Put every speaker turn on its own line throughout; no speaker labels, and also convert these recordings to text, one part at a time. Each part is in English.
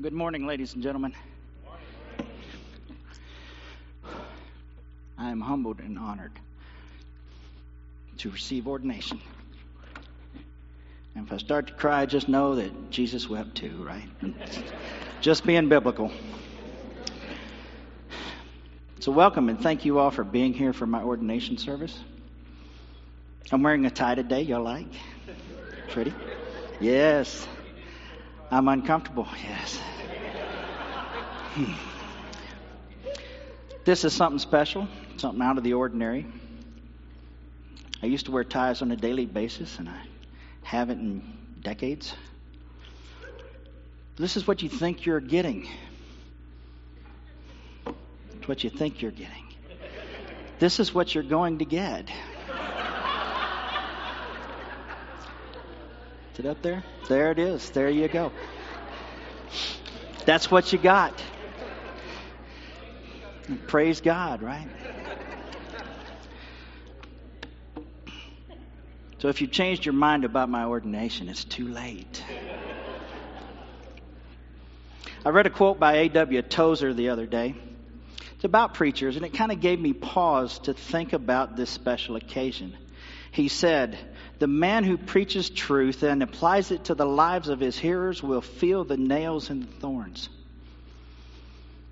Good morning, ladies and gentlemen. I am humbled and honored to receive ordination. And if I start to cry, just know that Jesus wept too, right? just being biblical. So, welcome and thank you all for being here for my ordination service. I'm wearing a tie today. Y'all like? Pretty? Yes. I'm uncomfortable. Yes. Hmm. This is something special, something out of the ordinary. I used to wear ties on a daily basis, and I haven't in decades. This is what you think you're getting. It's what you think you're getting. This is what you're going to get. It up there? There it is. There you go. That's what you got. Praise God, right? So if you've changed your mind about my ordination, it's too late. I read a quote by A.W. Tozer the other day. It's about preachers, and it kind of gave me pause to think about this special occasion. He said, The man who preaches truth and applies it to the lives of his hearers will feel the nails and the thorns.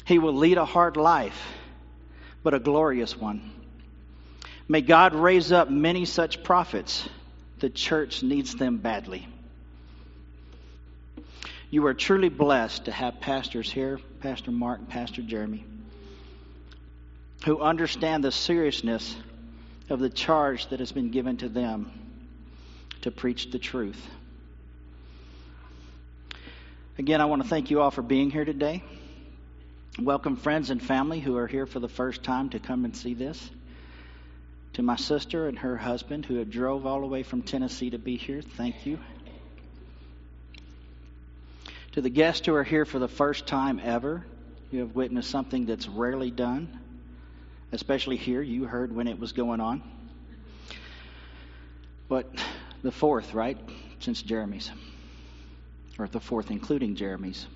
He will lead a hard life, but a glorious one. May God raise up many such prophets. The church needs them badly. You are truly blessed to have pastors here, Pastor Mark and Pastor Jeremy, who understand the seriousness of the charge that has been given to them to preach the truth. Again, I want to thank you all for being here today. Welcome friends and family who are here for the first time to come and see this. To my sister and her husband who have drove all the way from Tennessee to be here, thank you. To the guests who are here for the first time ever, you have witnessed something that's rarely done especially here. You heard when it was going on. But the fourth, right? Since Jeremy's. Or the fourth, including Jeremy's.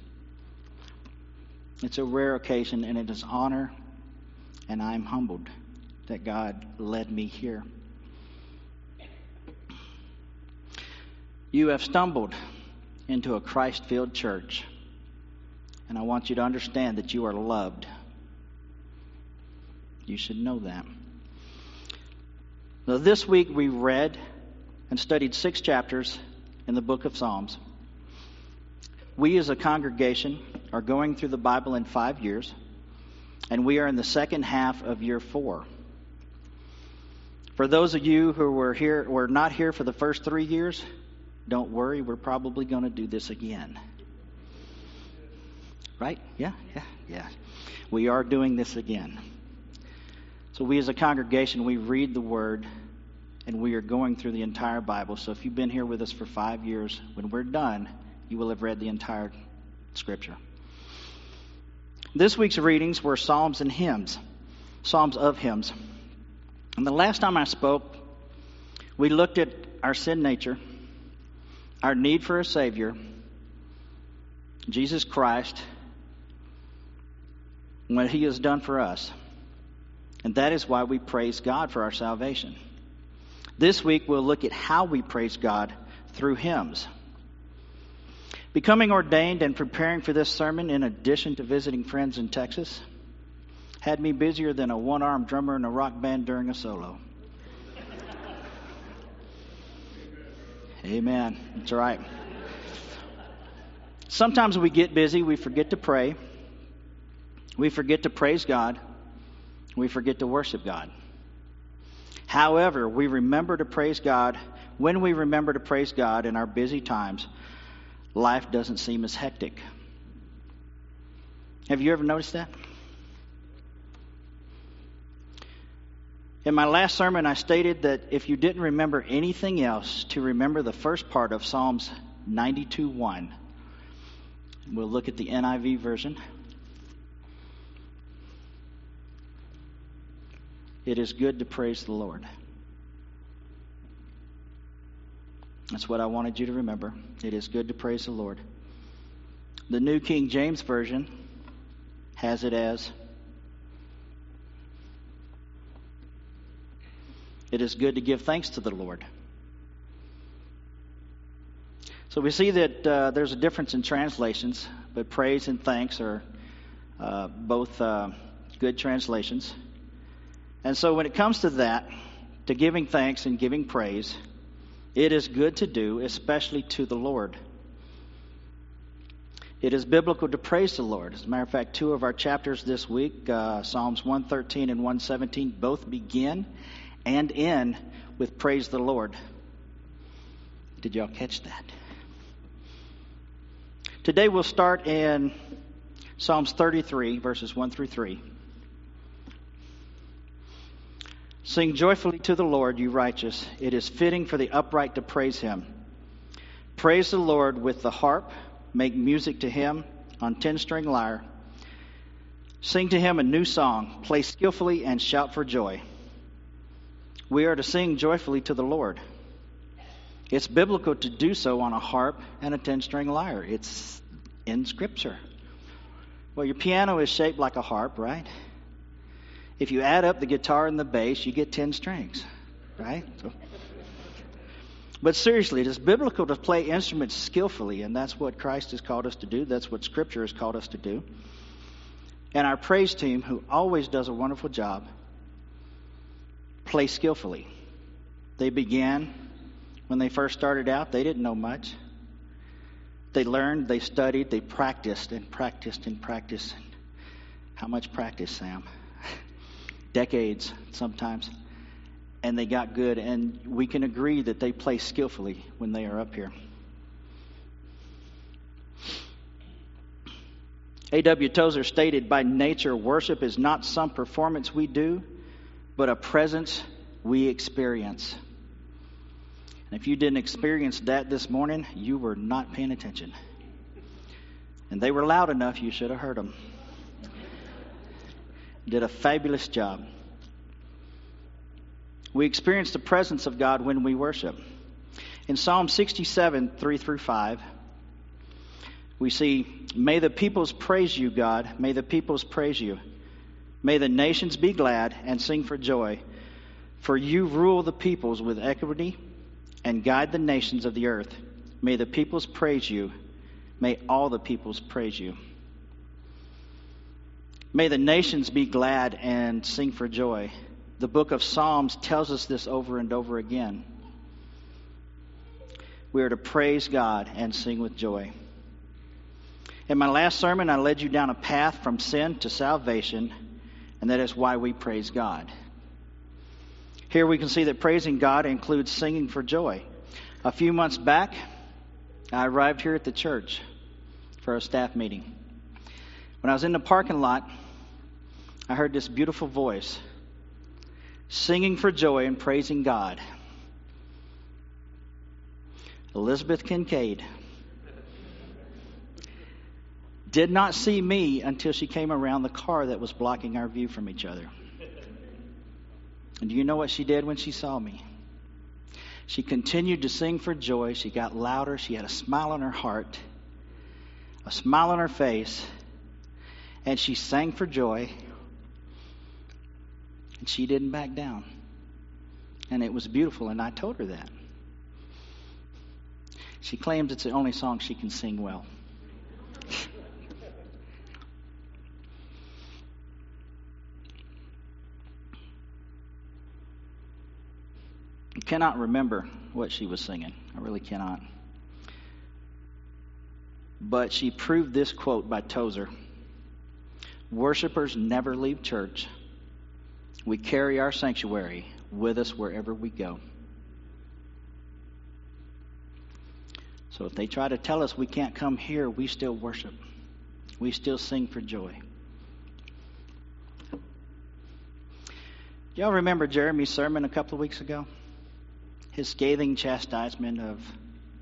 It's a rare occasion, and it is honor, and I'm humbled that God led me here. You have stumbled into a Christ filled church, and I want you to understand that you are loved. You should know that. Now, this week we read and studied six chapters in the book of Psalms. We as a congregation are going through the Bible in five years, and we are in the second half of year four. For those of you who were here were not here for the first three years, don't worry, we're probably going to do this again. Right? Yeah, yeah, yeah. We are doing this again. So, we as a congregation, we read the Word and we are going through the entire Bible. So, if you've been here with us for five years, when we're done, you will have read the entire Scripture. This week's readings were Psalms and hymns, Psalms of hymns. And the last time I spoke, we looked at our sin nature, our need for a Savior, Jesus Christ, what He has done for us. And that is why we praise God for our salvation. This week, we'll look at how we praise God through hymns. Becoming ordained and preparing for this sermon, in addition to visiting friends in Texas, had me busier than a one armed drummer in a rock band during a solo. Amen. That's right. Sometimes we get busy, we forget to pray, we forget to praise God we forget to worship God. However, we remember to praise God. When we remember to praise God in our busy times, life doesn't seem as hectic. Have you ever noticed that? In my last sermon, I stated that if you didn't remember anything else, to remember the first part of Psalms 92 1. We'll look at the NIV version. It is good to praise the Lord. That's what I wanted you to remember. It is good to praise the Lord. The New King James Version has it as It is good to give thanks to the Lord. So we see that uh, there's a difference in translations, but praise and thanks are uh, both uh, good translations. And so when it comes to that, to giving thanks and giving praise, it is good to do, especially to the Lord. It is biblical to praise the Lord. As a matter of fact, two of our chapters this week, uh, Psalms 113 and 117, both begin and end with praise the Lord. Did y'all catch that? Today we'll start in Psalms 33, verses 1 through 3. Sing joyfully to the Lord, you righteous. It is fitting for the upright to praise him. Praise the Lord with the harp. Make music to him on ten string lyre. Sing to him a new song. Play skillfully and shout for joy. We are to sing joyfully to the Lord. It's biblical to do so on a harp and a ten string lyre. It's in Scripture. Well, your piano is shaped like a harp, right? If you add up the guitar and the bass, you get 10 strings, right? So, but seriously, it is biblical to play instruments skillfully, and that's what Christ has called us to do. That's what Scripture has called us to do. And our praise team, who always does a wonderful job, play skillfully. They began when they first started out, they didn't know much. They learned, they studied, they practiced and practiced and practiced. How much practice, Sam? Decades sometimes, and they got good. And we can agree that they play skillfully when they are up here. A.W. Tozer stated, By nature, worship is not some performance we do, but a presence we experience. And if you didn't experience that this morning, you were not paying attention. And they were loud enough, you should have heard them did a fabulous job. We experience the presence of God when we worship. In Psalm 67, 3 through 5, we see, May the peoples praise you, God. May the peoples praise you. May the nations be glad and sing for joy. For you rule the peoples with equity and guide the nations of the earth. May the peoples praise you. May all the peoples praise you. May the nations be glad and sing for joy. The book of Psalms tells us this over and over again. We are to praise God and sing with joy. In my last sermon, I led you down a path from sin to salvation, and that is why we praise God. Here we can see that praising God includes singing for joy. A few months back, I arrived here at the church for a staff meeting. When I was in the parking lot, I heard this beautiful voice singing for joy and praising God. Elizabeth Kincaid did not see me until she came around the car that was blocking our view from each other. And do you know what she did when she saw me? She continued to sing for joy. She got louder. She had a smile on her heart, a smile on her face, and she sang for joy. And she didn't back down. And it was beautiful, and I told her that. She claims it's the only song she can sing well. I cannot remember what she was singing. I really cannot. But she proved this quote by Tozer Worshippers never leave church we carry our sanctuary with us wherever we go. So if they try to tell us we can't come here, we still worship. We still sing for joy. Y'all remember Jeremy's sermon a couple of weeks ago? His scathing chastisement of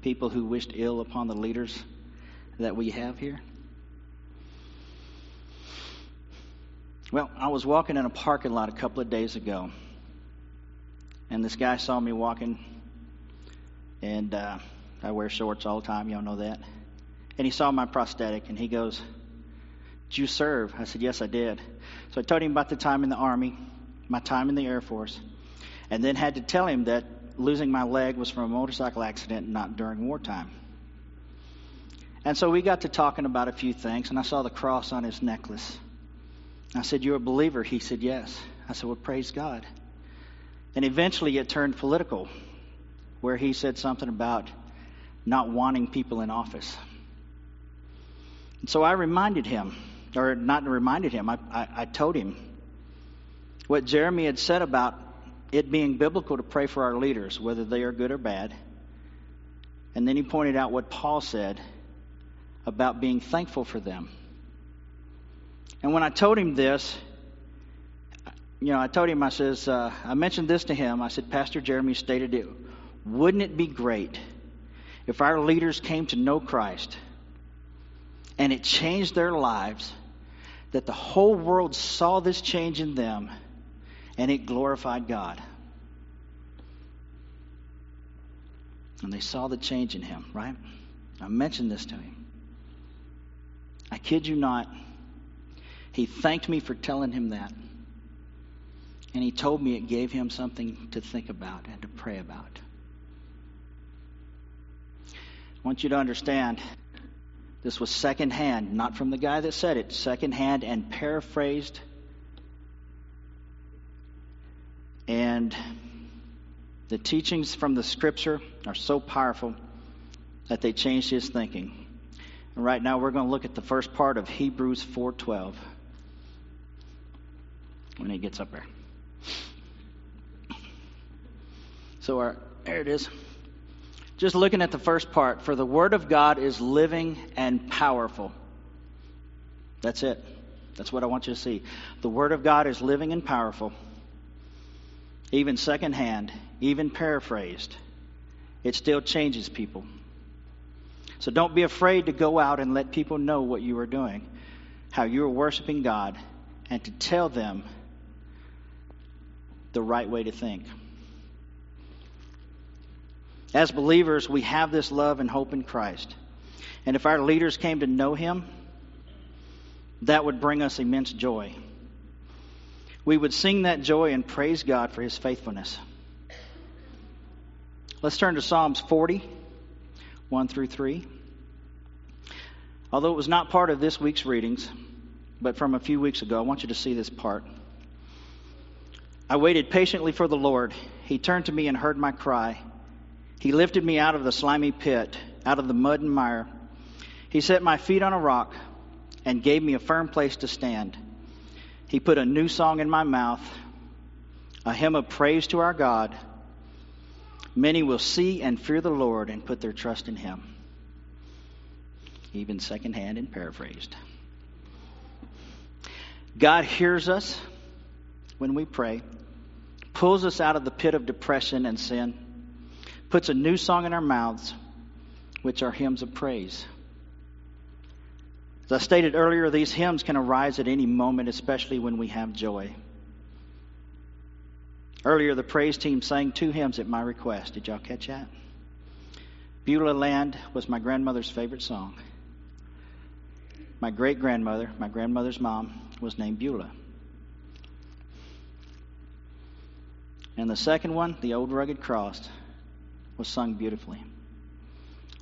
people who wished ill upon the leaders that we have here? Well, I was walking in a parking lot a couple of days ago, and this guy saw me walking, and uh, I wear shorts all the time, y'all know that. and he saw my prosthetic, and he goes, Did you serve? I said, Yes, I did. So I told him about the time in the Army, my time in the Air Force, and then had to tell him that losing my leg was from a motorcycle accident, not during wartime. And so we got to talking about a few things, and I saw the cross on his necklace. I said, You're a believer? He said, Yes. I said, Well, praise God. And eventually it turned political, where he said something about not wanting people in office. And so I reminded him, or not reminded him, I, I, I told him what Jeremy had said about it being biblical to pray for our leaders, whether they are good or bad. And then he pointed out what Paul said about being thankful for them. And when I told him this, you know, I told him, I says, uh, I mentioned this to him. I said, Pastor Jeremy stated it. Wouldn't it be great if our leaders came to know Christ and it changed their lives, that the whole world saw this change in them and it glorified God? And they saw the change in him, right? I mentioned this to him. I kid you not. He thanked me for telling him that. And he told me it gave him something to think about and to pray about. I want you to understand this was secondhand, not from the guy that said it, secondhand and paraphrased. And the teachings from the scripture are so powerful that they changed his thinking. And right now we're going to look at the first part of Hebrews 4:12 when he gets up there. So our, there it is. Just looking at the first part, for the Word of God is living and powerful. That's it. That's what I want you to see. The Word of God is living and powerful, even secondhand, even paraphrased. It still changes people. So don't be afraid to go out and let people know what you are doing, how you are worshiping God, and to tell them the right way to think. As believers, we have this love and hope in Christ. And if our leaders came to know Him, that would bring us immense joy. We would sing that joy and praise God for His faithfulness. Let's turn to Psalms 40, 1 through 3. Although it was not part of this week's readings, but from a few weeks ago, I want you to see this part. I waited patiently for the Lord. He turned to me and heard my cry. He lifted me out of the slimy pit, out of the mud and mire. He set my feet on a rock and gave me a firm place to stand. He put a new song in my mouth, a hymn of praise to our God. Many will see and fear the Lord and put their trust in him. Even secondhand and paraphrased. God hears us when we pray, pulls us out of the pit of depression and sin, puts a new song in our mouths, which are hymns of praise. As I stated earlier, these hymns can arise at any moment, especially when we have joy. Earlier, the praise team sang two hymns at my request. Did y'all catch that? Beulah Land was my grandmother's favorite song. My great grandmother, my grandmother's mom, was named Beulah. And the second one, The Old Rugged Cross, was sung beautifully.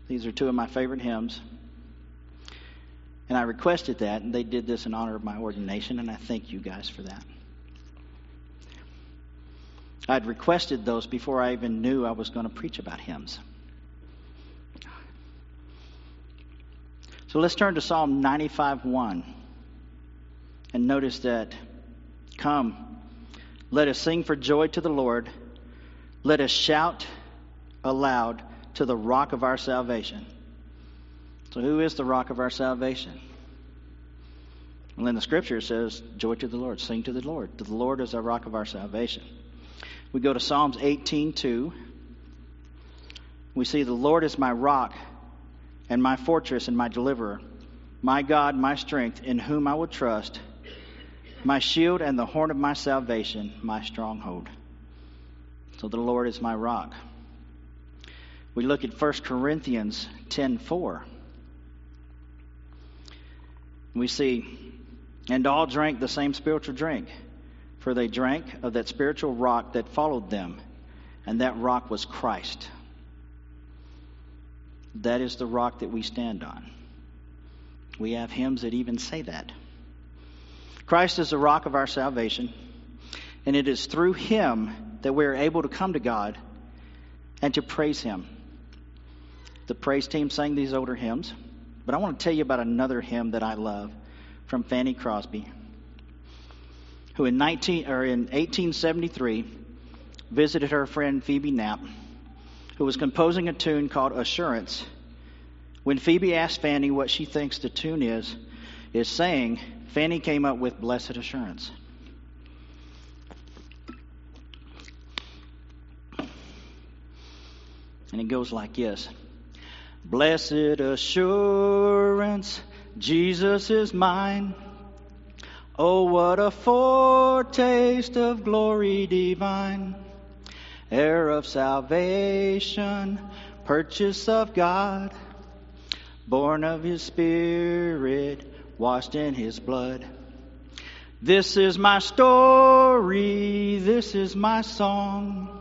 These are two of my favorite hymns. And I requested that, and they did this in honor of my ordination, and I thank you guys for that. I'd requested those before I even knew I was going to preach about hymns. So let's turn to Psalm 95 1 and notice that, Come, let us sing for joy to the Lord. Let us shout aloud to the rock of our salvation. So, who is the rock of our salvation? Well, in the scripture it says, Joy to the Lord, sing to the Lord. The Lord is our rock of our salvation. We go to Psalms 18:2. We see, The Lord is my rock and my fortress and my deliverer, my God, my strength, in whom I will trust my shield and the horn of my salvation, my stronghold. So the Lord is my rock. We look at 1 Corinthians 10:4. We see, and all drank the same spiritual drink, for they drank of that spiritual rock that followed them, and that rock was Christ. That is the rock that we stand on. We have hymns that even say that. Christ is the rock of our salvation, and it is through him that we are able to come to God and to praise him. The praise team sang these older hymns, but I want to tell you about another hymn that I love from Fanny Crosby, who in 19 or in 1873 visited her friend Phoebe Knapp, who was composing a tune called Assurance. When Phoebe asked Fanny what she thinks the tune is, is saying, Fanny came up with Blessed Assurance. And it goes like this Blessed assurance, Jesus is mine. Oh, what a foretaste of glory divine, heir of salvation, purchase of God, born of his Spirit, washed in his blood. This is my story, this is my song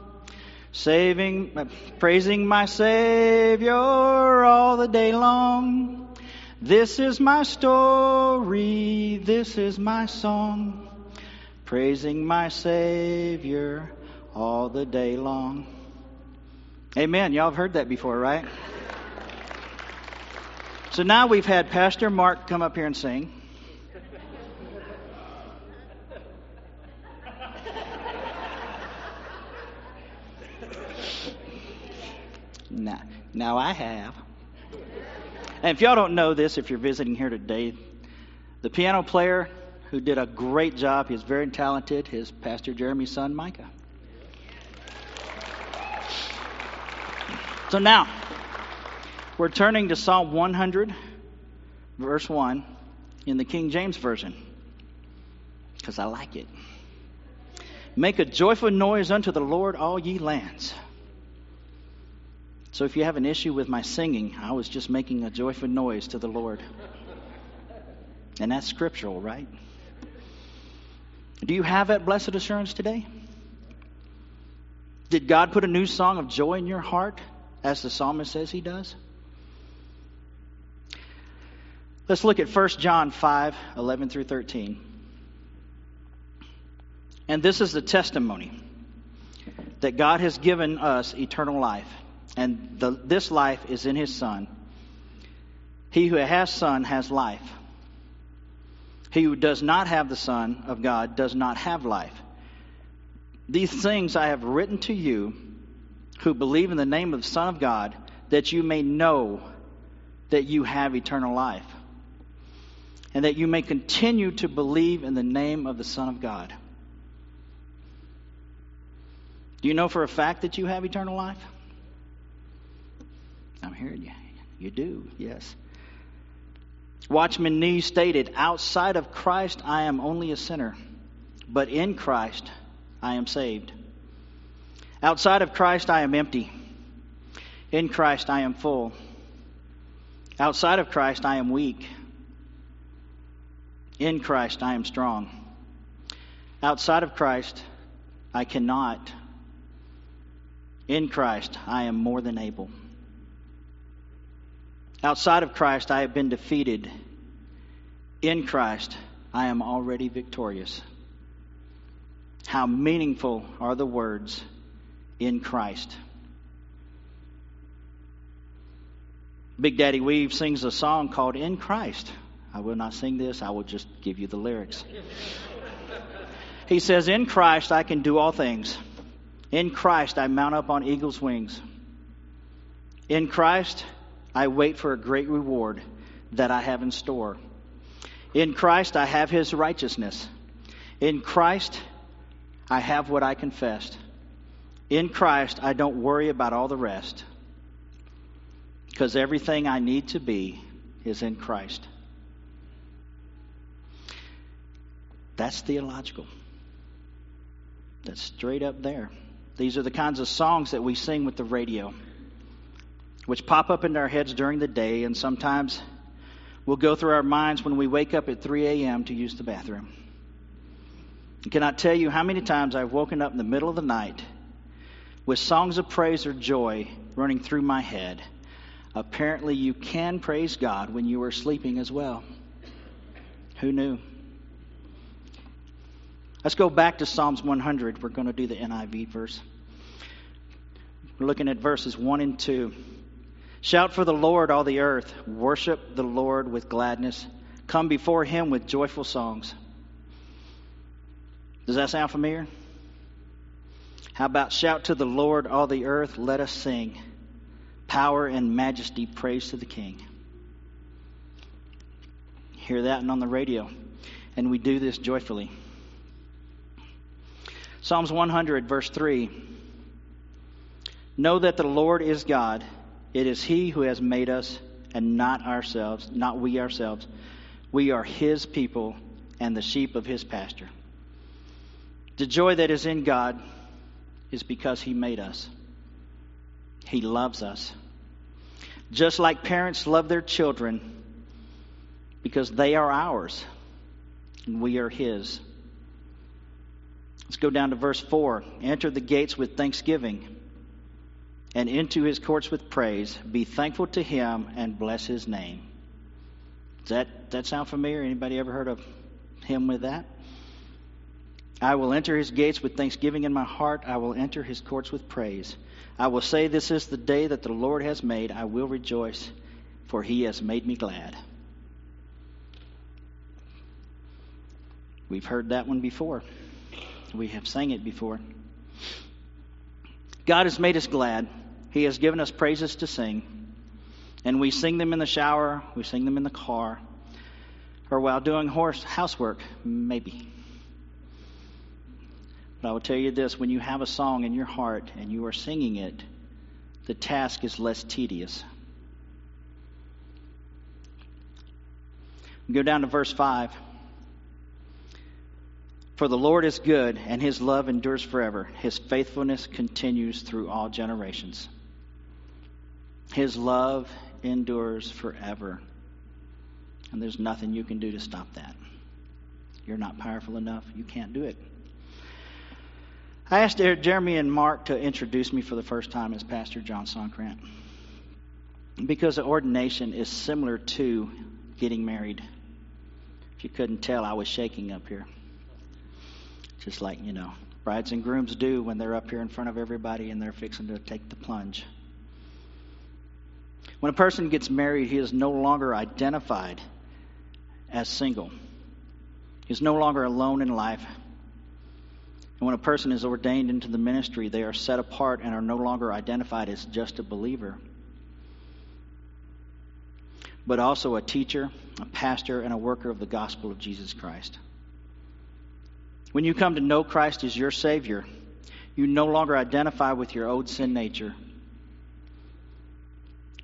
saving, praising my Savior all the day long. This is my story, this is my song, praising my Savior all the day long. Amen. Y'all have heard that before, right? So now we've had Pastor Mark come up here and sing. Now, now I have. And if y'all don't know this, if you're visiting here today, the piano player who did a great job, he's very talented, is Pastor Jeremy's son, Micah. So now, we're turning to Psalm 100, verse 1, in the King James Version, because I like it. Make a joyful noise unto the Lord, all ye lands. So if you have an issue with my singing, I was just making a joyful noise to the Lord. And that's scriptural, right? Do you have that blessed assurance today? Did God put a new song of joy in your heart, as the psalmist says he does? Let's look at 1 John 5 11 through 13. And this is the testimony that God has given us eternal life and the, this life is in his Son. He who has Son has life. He who does not have the Son of God does not have life. These things I have written to you who believe in the name of the Son of God, that you may know that you have eternal life, and that you may continue to believe in the name of the Son of God. Do you know for a fact that you have eternal life? I'm hearing you. You do, yes. Watchman Nee stated, Outside of Christ, I am only a sinner, but in Christ, I am saved. Outside of Christ, I am empty. In Christ, I am full. Outside of Christ, I am weak. In Christ, I am strong. Outside of Christ, I cannot. In Christ, I am more than able. Outside of Christ, I have been defeated. In Christ, I am already victorious. How meaningful are the words in Christ. Big Daddy Weave sings a song called In Christ. I will not sing this, I will just give you the lyrics. he says, In Christ I can do all things. In Christ I mount up on eagle's wings. In Christ I wait for a great reward that I have in store. In Christ, I have his righteousness. In Christ, I have what I confessed. In Christ, I don't worry about all the rest because everything I need to be is in Christ. That's theological. That's straight up there. These are the kinds of songs that we sing with the radio which pop up into our heads during the day, and sometimes will go through our minds when we wake up at 3 a.m. to use the bathroom. I cannot tell you how many times I've woken up in the middle of the night with songs of praise or joy running through my head. Apparently, you can praise God when you are sleeping as well. Who knew? Let's go back to Psalms 100. We're going to do the NIV verse. We're looking at verses 1 and 2. Shout for the Lord, all the earth. Worship the Lord with gladness. Come before him with joyful songs. Does that sound familiar? How about shout to the Lord, all the earth? Let us sing. Power and majesty, praise to the King. Hear that and on the radio. And we do this joyfully. Psalms 100, verse 3. Know that the Lord is God. It is He who has made us and not ourselves, not we ourselves. We are His people and the sheep of His pasture. The joy that is in God is because He made us. He loves us. Just like parents love their children because they are ours and we are His. Let's go down to verse 4. Enter the gates with thanksgiving and into his courts with praise. Be thankful to him and bless his name. Does that, that sound familiar? Anybody ever heard of him with that? I will enter his gates with thanksgiving in my heart. I will enter his courts with praise. I will say, This is the day that the Lord has made. I will rejoice, for he has made me glad. We've heard that one before. We have sang it before. God has made us glad. He has given us praises to sing. And we sing them in the shower, we sing them in the car, or while doing horse housework, maybe. But I will tell you this when you have a song in your heart and you are singing it, the task is less tedious. Go down to verse 5. For the Lord is good, and his love endures forever. His faithfulness continues through all generations. His love endures forever. And there's nothing you can do to stop that. You're not powerful enough. You can't do it. I asked Jeremy and Mark to introduce me for the first time as Pastor John Sonkrant. Because ordination is similar to getting married. If you couldn't tell, I was shaking up here. Just like, you know, brides and grooms do when they're up here in front of everybody and they're fixing to take the plunge. When a person gets married, he is no longer identified as single. He's no longer alone in life. And when a person is ordained into the ministry, they are set apart and are no longer identified as just a believer, but also a teacher, a pastor, and a worker of the gospel of Jesus Christ. When you come to know Christ as your Savior, you no longer identify with your old sin nature,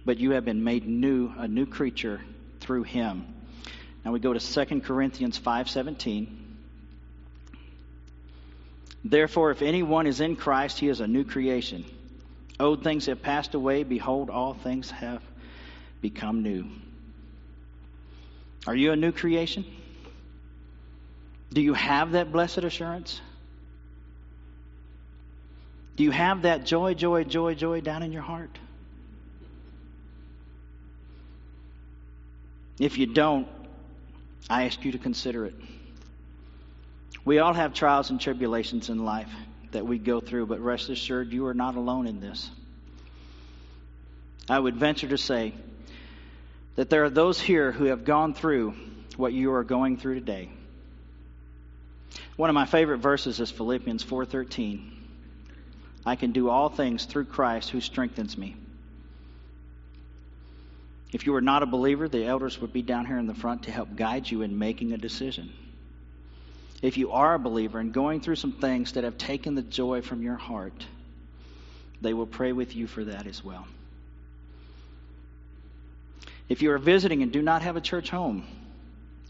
but you have been made new, a new creature through Him. Now we go to 2 Corinthians 5:17. Therefore, if anyone is in Christ, he is a new creation. Old things have passed away. Behold, all things have become new. Are you a new creation? Do you have that blessed assurance? Do you have that joy, joy, joy, joy down in your heart? If you don't, I ask you to consider it. We all have trials and tribulations in life that we go through, but rest assured, you are not alone in this. I would venture to say that there are those here who have gone through what you are going through today. One of my favorite verses is Philippians 4:13. I can do all things through Christ who strengthens me. If you are not a believer, the elders would be down here in the front to help guide you in making a decision if you are a believer and going through some things that have taken the joy from your heart, they will pray with you for that as well. If you are visiting and do not have a church home,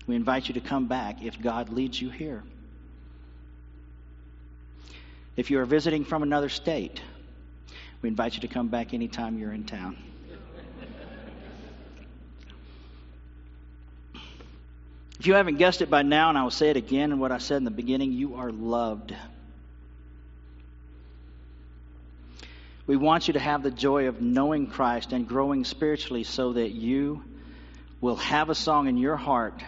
we invite you to come back if God leads you here. If you are visiting from another state, we invite you to come back anytime you're in town. If you haven't guessed it by now, and I will say it again in what I said in the beginning, you are loved. We want you to have the joy of knowing Christ and growing spiritually so that you will have a song in your heart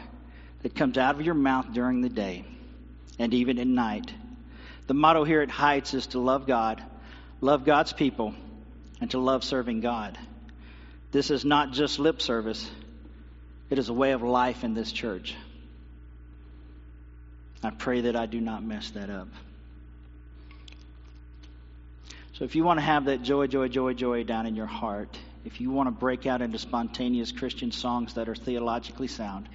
that comes out of your mouth during the day and even at night. The motto here at Heights is to love God, love God's people, and to love serving God. This is not just lip service, it is a way of life in this church. I pray that I do not mess that up. So if you want to have that joy, joy, joy, joy down in your heart, if you want to break out into spontaneous Christian songs that are theologically sound,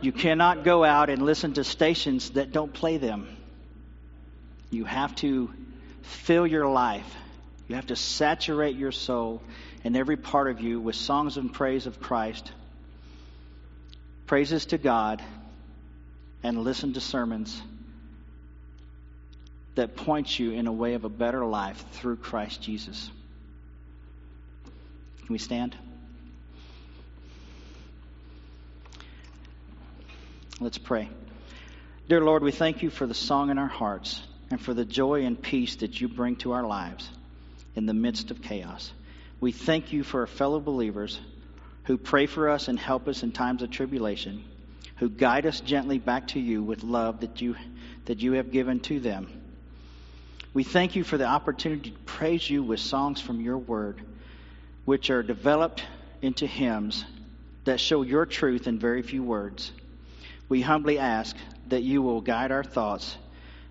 you cannot go out and listen to stations that don't play them. You have to fill your life. You have to saturate your soul and every part of you with songs and praise of Christ, praises to God, and listen to sermons that points you in a way of a better life through Christ Jesus. Can we stand? Let's pray. Dear Lord, we thank you for the song in our hearts and for the joy and peace that you bring to our lives in the midst of chaos. We thank you for our fellow believers who pray for us and help us in times of tribulation, who guide us gently back to you with love that you, that you have given to them. We thank you for the opportunity to praise you with songs from your word, which are developed into hymns that show your truth in very few words. We humbly ask that you will guide our thoughts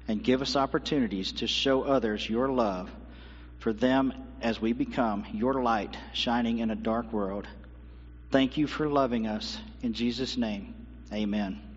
and give us opportunities to show others your love for them as we become your light shining in a dark world. Thank you for loving us. In Jesus' name, amen.